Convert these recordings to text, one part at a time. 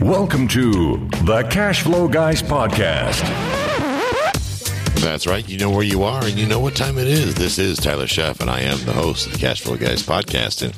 Welcome to the Cash Flow Guys podcast. That's right. You know where you are and you know what time it is. This is Tyler Sheff, and I am the host of the Cash Flow Guys podcast. And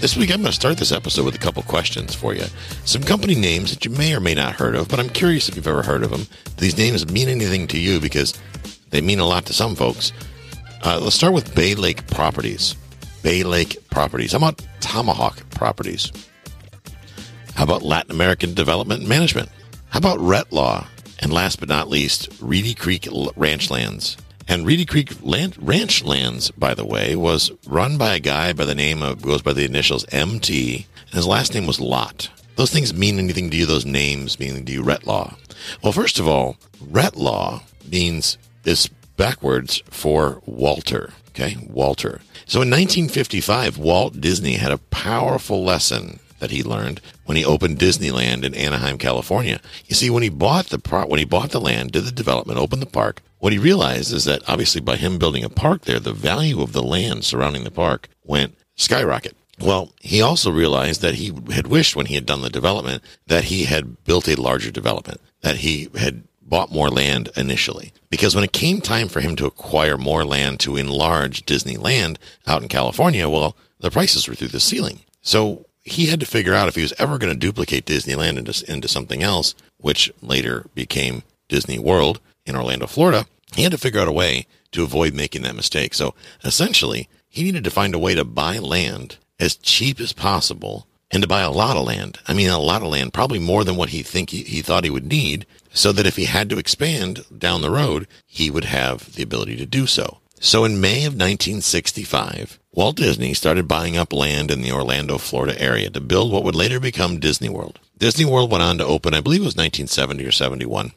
this week, I'm going to start this episode with a couple questions for you. Some company names that you may or may not have heard of, but I'm curious if you've ever heard of them. These names mean anything to you because they mean a lot to some folks. Uh, let's start with Bay Lake Properties. Bay Lake Properties. How about Tomahawk Properties? How about Latin American Development and Management? How about Retlaw? And last but not least, Reedy Creek Ranch Lands. And Reedy Creek Land, Ranch Lands, by the way, was run by a guy by the name of, goes by the initials MT, and his last name was Lot. Those things mean anything to you, those names mean to you, Retlaw? Well, first of all, Retlaw means, is backwards for Walter. Okay, Walter. So in 1955, Walt Disney had a powerful lesson that he learned when he opened Disneyland in Anaheim, California. You see, when he bought the pro- when he bought the land, did the development, opened the park, what he realized is that obviously by him building a park there, the value of the land surrounding the park went skyrocket. Well, he also realized that he had wished when he had done the development that he had built a larger development, that he had bought more land initially. Because when it came time for him to acquire more land to enlarge Disneyland out in California, well, the prices were through the ceiling. So he had to figure out if he was ever going to duplicate Disneyland into, into something else, which later became Disney World in Orlando, Florida. He had to figure out a way to avoid making that mistake. So essentially, he needed to find a way to buy land as cheap as possible and to buy a lot of land. I mean, a lot of land, probably more than what he think he, he thought he would need, so that if he had to expand down the road, he would have the ability to do so. So in May of 1965, Walt Disney started buying up land in the Orlando, Florida area to build what would later become Disney World. Disney World went on to open, I believe it was 1970 or 71.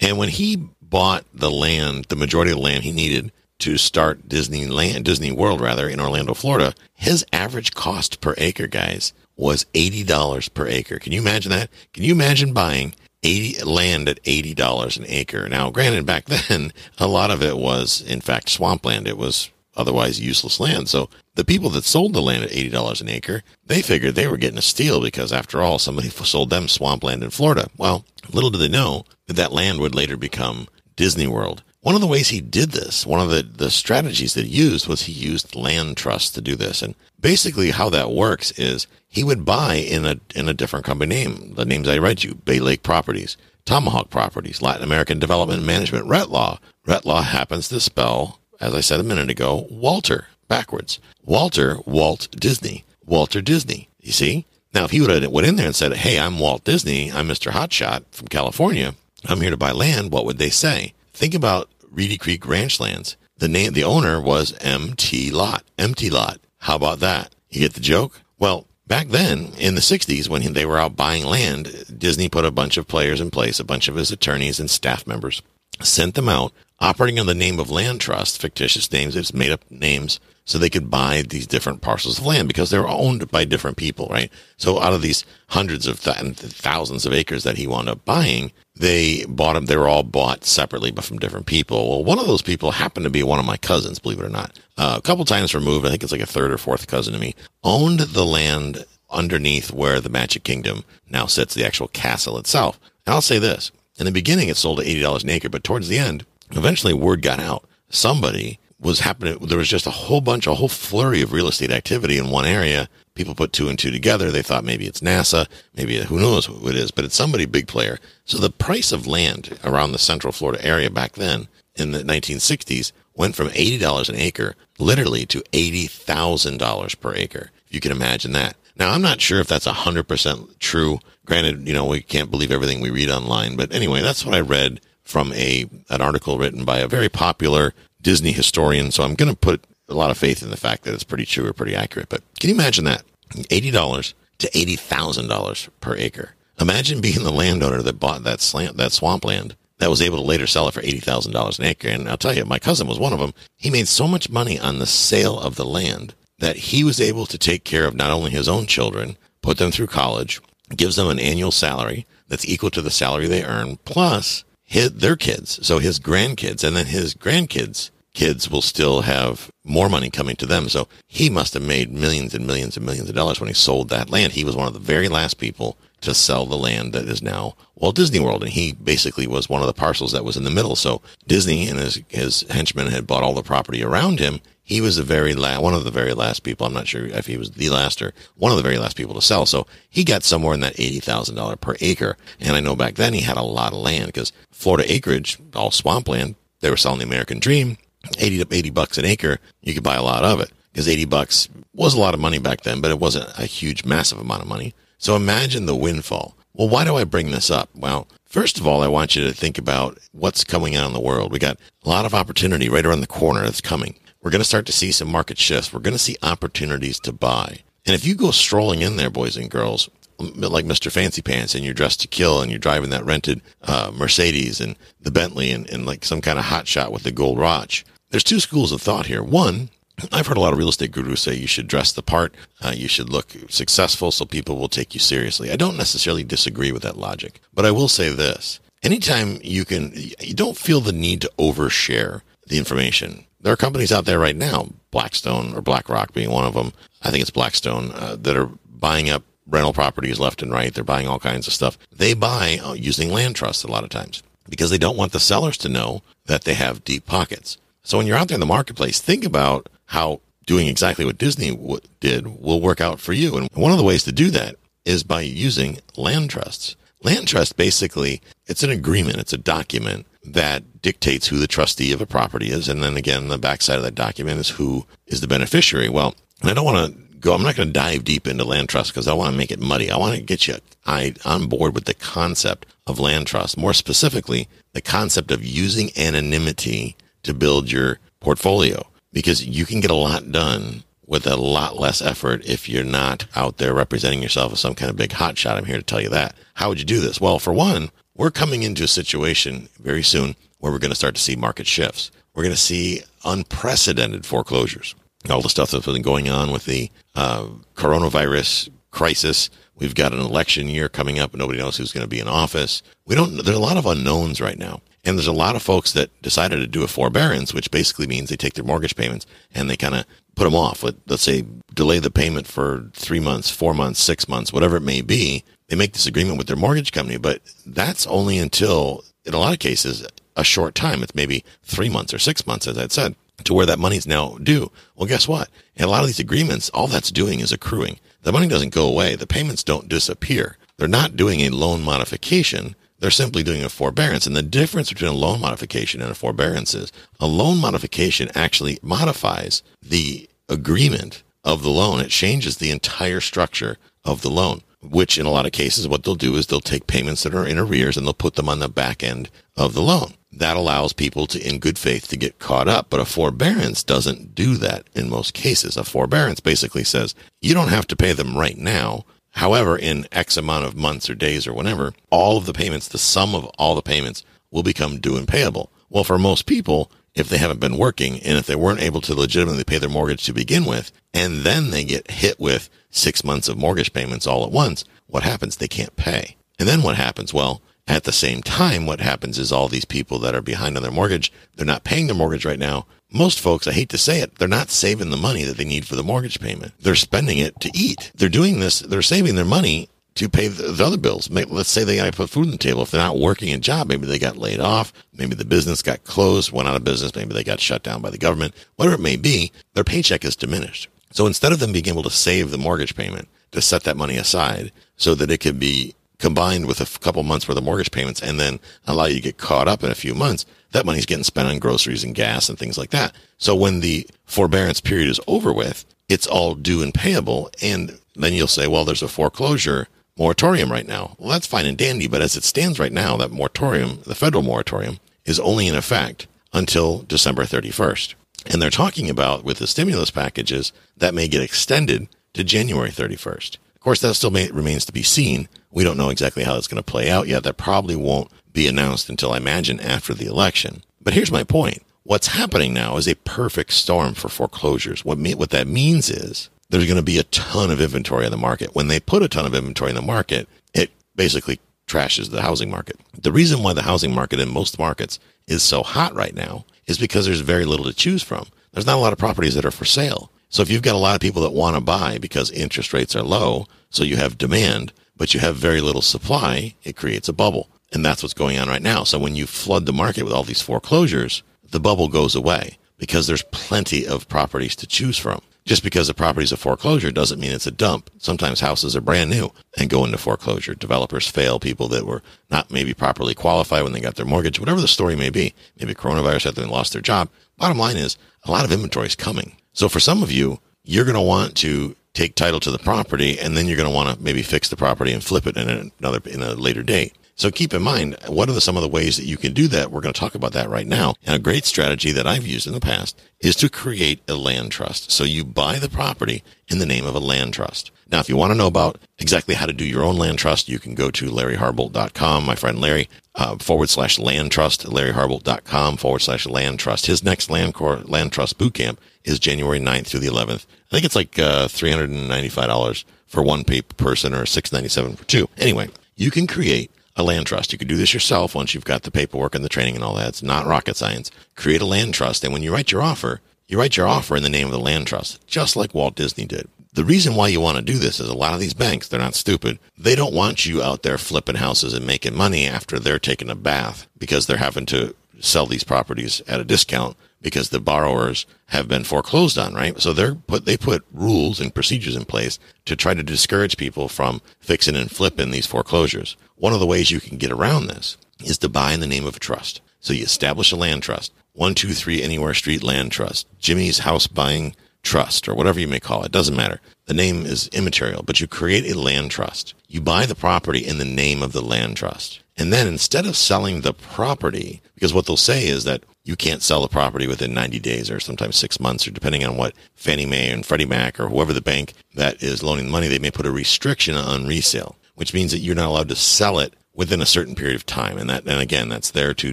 And when he bought the land, the majority of the land he needed to start Disneyland, Disney World rather, in Orlando, Florida, his average cost per acre, guys, was $80 per acre. Can you imagine that? Can you imagine buying 80 land at $80 an acre? Now, granted, back then, a lot of it was, in fact, swampland. It was otherwise useless land. So the people that sold the land at $80 an acre, they figured they were getting a steal because after all, somebody sold them swampland in Florida. Well, little did they know that that land would later become Disney World. One of the ways he did this, one of the, the strategies that he used was he used land trusts to do this. And basically how that works is he would buy in a, in a different company name. The names I read you, Bay Lake Properties, Tomahawk Properties, Latin American Development Management, Retlaw. Retlaw happens to spell as I said a minute ago, Walter backwards. Walter, Walt Disney. Walter Disney. You see? Now, if he would have went in there and said, Hey, I'm Walt Disney. I'm Mr. Hotshot from California. I'm here to buy land. What would they say? Think about Reedy Creek Ranch Lands. The name, the owner was MT Lot. Empty Lot. How about that? You get the joke? Well, back then in the 60s when they were out buying land, Disney put a bunch of players in place, a bunch of his attorneys and staff members, sent them out operating on the name of land trust, fictitious names, it's made up names, so they could buy these different parcels of land because they were owned by different people, right? So out of these hundreds of th- thousands of acres that he wound up buying, they bought them. They were all bought separately, but from different people. Well, one of those people happened to be one of my cousins, believe it or not. Uh, a couple times removed, I think it's like a third or fourth cousin to me, owned the land underneath where the Magic Kingdom now sits, the actual castle itself. And I'll say this. In the beginning, it sold at $80 an acre, but towards the end, Eventually, word got out. Somebody was happening. There was just a whole bunch, a whole flurry of real estate activity in one area. People put two and two together. They thought maybe it's NASA, maybe who knows who it is, but it's somebody big player. So the price of land around the Central Florida area back then in the 1960s went from $80 an acre literally to $80,000 per acre. If you can imagine that. Now, I'm not sure if that's 100% true. Granted, you know, we can't believe everything we read online, but anyway, that's what I read from a an article written by a very popular Disney historian. So I'm going to put a lot of faith in the fact that it's pretty true or pretty accurate. But can you imagine that? Eighty dollars to eighty thousand dollars per acre. Imagine being the landowner that bought that slant that swampland that was able to later sell it for eighty thousand dollars an acre. And I'll tell you, my cousin was one of them. He made so much money on the sale of the land that he was able to take care of not only his own children, put them through college, gives them an annual salary that's equal to the salary they earn, plus his, their kids, so his grandkids, and then his grandkids' kids will still have more money coming to them. So he must have made millions and millions and millions of dollars when he sold that land. He was one of the very last people to sell the land that is now Walt Disney World. And he basically was one of the parcels that was in the middle. So Disney and his, his henchmen had bought all the property around him. He was the very last, one of the very last people. I'm not sure if he was the last or one of the very last people to sell. So he got somewhere in that $80,000 per acre. And I know back then he had a lot of land because Florida acreage, all swampland, they were selling the American dream. 80 to 80 bucks an acre, you could buy a lot of it because 80 bucks was a lot of money back then, but it wasn't a huge, massive amount of money. So imagine the windfall. Well, why do I bring this up? Well, first of all, I want you to think about what's coming out in the world. We got a lot of opportunity right around the corner that's coming. We're going to start to see some market shifts. We're going to see opportunities to buy. And if you go strolling in there, boys and girls, like Mr. Fancy Pants and you're dressed to kill and you're driving that rented uh, Mercedes and the Bentley and, and like some kind of hot shot with the gold watch, there's two schools of thought here. One, I've heard a lot of real estate gurus say you should dress the part, uh, you should look successful so people will take you seriously. I don't necessarily disagree with that logic, but I will say this. Anytime you can, you don't feel the need to overshare the information. There are companies out there right now, Blackstone or BlackRock being one of them. I think it's Blackstone uh, that are buying up rental properties left and right. They're buying all kinds of stuff. They buy uh, using land trusts a lot of times because they don't want the sellers to know that they have deep pockets. So when you're out there in the marketplace, think about how doing exactly what Disney w- did will work out for you. And one of the ways to do that is by using land trusts. Land trust basically, it's an agreement. It's a document that dictates who the trustee of a property is. And then again, the backside of that document is who is the beneficiary. Well, I don't want to go, I'm not going to dive deep into land trust because I want to make it muddy. I want to get you on board with the concept of land trust. More specifically, the concept of using anonymity to build your portfolio because you can get a lot done with a lot less effort if you're not out there representing yourself as some kind of big hotshot. I'm here to tell you that. How would you do this? Well, for one, we're coming into a situation very soon where we're going to start to see market shifts. We're going to see unprecedented foreclosures. All the stuff that's been going on with the uh, coronavirus crisis. We've got an election year coming up, nobody knows who's going to be in office. We don't. There's a lot of unknowns right now. And there's a lot of folks that decided to do a forbearance, which basically means they take their mortgage payments and they kind of put them off. Let, let's say delay the payment for three months, four months, six months, whatever it may be. They make this agreement with their mortgage company, but that's only until, in a lot of cases, a short time. It's maybe three months or six months, as I'd said, to where that money's now due. Well, guess what? A lot of these agreements, all that's doing is accruing. The money doesn't go away. The payments don't disappear. They're not doing a loan modification. They're simply doing a forbearance. And the difference between a loan modification and a forbearance is a loan modification actually modifies the agreement of the loan. It changes the entire structure of the loan, which in a lot of cases, what they'll do is they'll take payments that are in arrears and they'll put them on the back end of the loan. That allows people to, in good faith, to get caught up. But a forbearance doesn't do that in most cases. A forbearance basically says you don't have to pay them right now. However, in X amount of months or days or whatever, all of the payments, the sum of all the payments will become due and payable. Well, for most people, if they haven't been working and if they weren't able to legitimately pay their mortgage to begin with, and then they get hit with six months of mortgage payments all at once, what happens? They can't pay. And then what happens? Well, at the same time, what happens is all these people that are behind on their mortgage, they're not paying their mortgage right now. Most folks, I hate to say it, they're not saving the money that they need for the mortgage payment. They're spending it to eat. They're doing this, they're saving their money to pay the, the other bills. Let's say they got to put food on the table. If they're not working a job, maybe they got laid off. Maybe the business got closed, went out of business. Maybe they got shut down by the government. Whatever it may be, their paycheck is diminished. So instead of them being able to save the mortgage payment, to set that money aside so that it could be combined with a couple months worth of mortgage payments and then allow you to get caught up in a few months, that money's getting spent on groceries and gas and things like that. So when the forbearance period is over with, it's all due and payable. And then you'll say, well, there's a foreclosure moratorium right now. Well, that's fine and dandy. But as it stands right now, that moratorium, the federal moratorium is only in effect until December 31st. And they're talking about with the stimulus packages that may get extended to January 31st. Of course, that still may, remains to be seen, we don't know exactly how it's going to play out yet. That probably won't be announced until I imagine after the election. But here's my point. What's happening now is a perfect storm for foreclosures. What, me, what that means is there's going to be a ton of inventory on the market. When they put a ton of inventory in the market, it basically trashes the housing market. The reason why the housing market in most markets is so hot right now is because there's very little to choose from. There's not a lot of properties that are for sale. So if you've got a lot of people that want to buy because interest rates are low, so you have demand, but you have very little supply, it creates a bubble. And that's what's going on right now. So when you flood the market with all these foreclosures, the bubble goes away because there's plenty of properties to choose from. Just because a property is a foreclosure doesn't mean it's a dump. Sometimes houses are brand new and go into foreclosure. Developers fail people that were not maybe properly qualified when they got their mortgage, whatever the story may be. Maybe coronavirus had them lost their job. Bottom line is a lot of inventory is coming. So for some of you, you're going to want to take title to the property and then you're going to want to maybe fix the property and flip it in another, in a later date. So keep in mind, what are the, some of the ways that you can do that? We're going to talk about that right now. And a great strategy that I've used in the past is to create a land trust. So you buy the property in the name of a land trust. Now, if you want to know about exactly how to do your own land trust, you can go to larryharbolt.com. My friend Larry, uh, forward slash land trust, larryharbolt.com forward slash land trust. His next land, core, land trust boot camp is January 9th through the 11th. I think it's like uh, $395 for one person or 697 for two. Anyway, you can create a land trust. You can do this yourself once you've got the paperwork and the training and all that. It's not rocket science. Create a land trust. And when you write your offer, you write your offer in the name of the land trust, just like Walt Disney did. The reason why you want to do this is a lot of these banks, they're not stupid. They don't want you out there flipping houses and making money after they're taking a bath because they're having to sell these properties at a discount because the borrowers have been foreclosed on, right? So they're put, they put rules and procedures in place to try to discourage people from fixing and flipping these foreclosures. One of the ways you can get around this is to buy in the name of a trust. So you establish a land trust, 123 Anywhere Street Land Trust, Jimmy's House Buying Trust, or whatever you may call it. Doesn't matter. The name is immaterial, but you create a land trust. You buy the property in the name of the land trust. And then instead of selling the property, because what they'll say is that you can't sell the property within 90 days or sometimes six months, or depending on what Fannie Mae and Freddie Mac or whoever the bank that is loaning the money, they may put a restriction on resale, which means that you're not allowed to sell it within a certain period of time. And that, and again, that's there to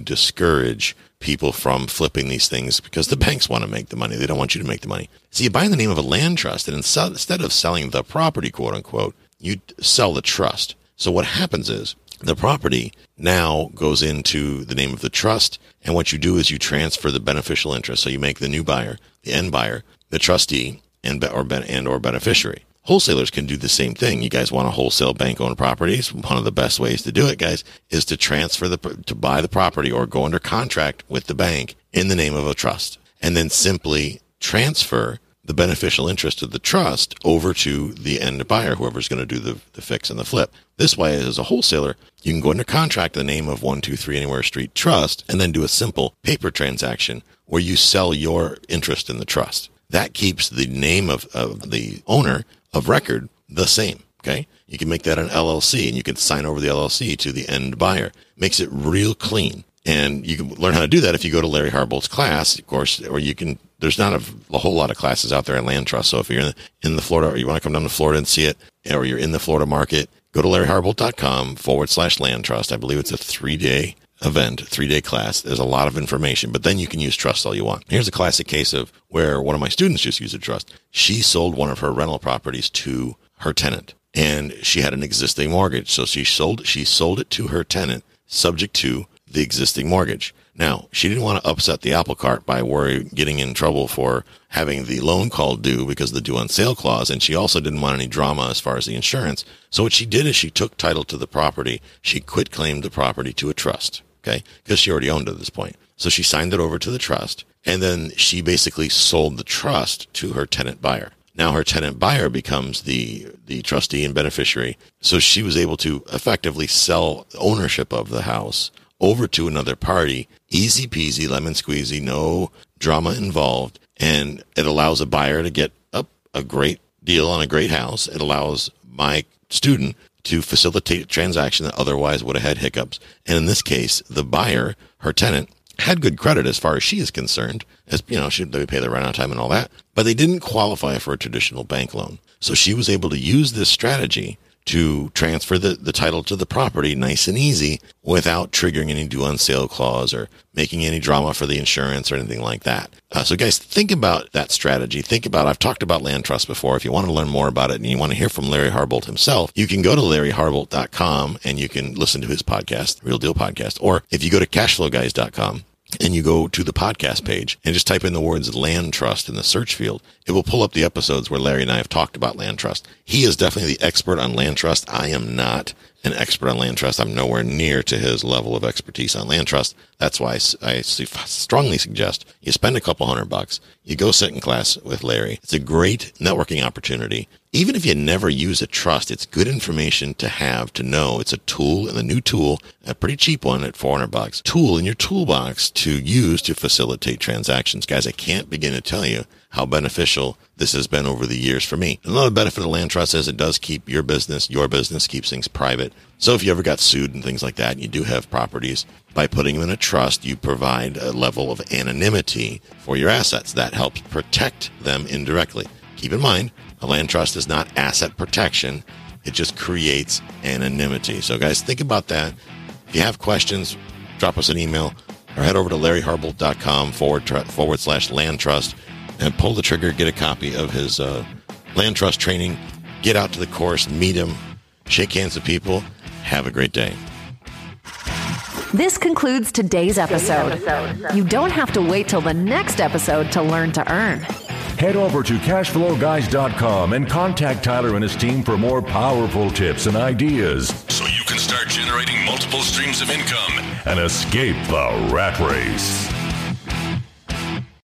discourage people from flipping these things because the banks want to make the money. They don't want you to make the money. So you buy in the name of a land trust and instead of selling the property, quote unquote, you sell the trust. So what happens is the property now goes into the name of the trust. And what you do is you transfer the beneficial interest. So you make the new buyer, the end buyer, the trustee and, or, and or beneficiary. Wholesalers can do the same thing. You guys want to wholesale bank owned properties? One of the best ways to do it, guys, is to transfer the, to buy the property or go under contract with the bank in the name of a trust and then simply transfer the beneficial interest of the trust over to the end buyer, whoever's going to do the, the fix and the flip. This way, as a wholesaler, you can go under contract the name of 123 Anywhere Street Trust and then do a simple paper transaction where you sell your interest in the trust. That keeps the name of, of the owner of record the same. Okay. You can make that an LLC and you can sign over the LLC to the end buyer. Makes it real clean. And you can learn how to do that if you go to Larry Harbolt's class, of course, or you can, there's not a, a whole lot of classes out there in land trust. So if you're in the, in the Florida or you want to come down to Florida and see it, or you're in the Florida market, go to larryharbolt.com forward slash land trust. I believe it's a three day event, three day class. There's a lot of information, but then you can use trust all you want. Here's a classic case of where one of my students just used a trust. She sold one of her rental properties to her tenant and she had an existing mortgage. So she sold, she sold it to her tenant subject to the existing mortgage. Now, she didn't want to upset the apple cart by worry getting in trouble for having the loan called due because of the due on sale clause, and she also didn't want any drama as far as the insurance. So what she did is she took title to the property. She quit claimed the property to a trust. Okay. Because she already owned it at this point. So she signed it over to the trust and then she basically sold the trust to her tenant buyer. Now her tenant buyer becomes the, the trustee and beneficiary. So she was able to effectively sell ownership of the house over to another party. Easy peasy, lemon squeezy, no drama involved. And it allows a buyer to get up a great deal on a great house. It allows my student to facilitate a transaction that otherwise would have had hiccups. And in this case, the buyer, her tenant, had good credit as far as she is concerned, as you know, she they pay the rent on time and all that, but they didn't qualify for a traditional bank loan. So she was able to use this strategy to transfer the, the title to the property nice and easy without triggering any due on sale clause or making any drama for the insurance or anything like that. Uh, so guys, think about that strategy. Think about, I've talked about land trust before. If you want to learn more about it and you want to hear from Larry Harbolt himself, you can go to larryharbolt.com and you can listen to his podcast, Real Deal Podcast. Or if you go to cashflowguys.com, and you go to the podcast page and just type in the words land trust in the search field, it will pull up the episodes where Larry and I have talked about land trust. He is definitely the expert on land trust. I am not an expert on land trust. I'm nowhere near to his level of expertise on land trust. That's why I strongly suggest you spend a couple hundred bucks. You go sit in class with Larry. It's a great networking opportunity. Even if you never use a trust, it's good information to have to know. It's a tool and a new tool, a pretty cheap one at 400 bucks, tool in your toolbox to use to facilitate transactions. Guys, I can't begin to tell you how beneficial this has been over the years for me. Another benefit of land trust is it does keep your business, your business keeps things private. So if you ever got sued and things like that, and you do have properties. By putting them in a trust, you provide a level of anonymity for your assets. That helps protect them indirectly. Keep in mind, a land trust is not asset protection. It just creates anonymity. So guys, think about that. If you have questions, drop us an email or head over to larryharbolt.com forward, forward slash land trust and pull the trigger, get a copy of his uh, land trust training, get out to the course, meet him, shake hands with people. Have a great day. This concludes today's episode. You don't have to wait till the next episode to learn to earn. Head over to cashflowguys.com and contact Tyler and his team for more powerful tips and ideas so you can start generating multiple streams of income and escape the rat race.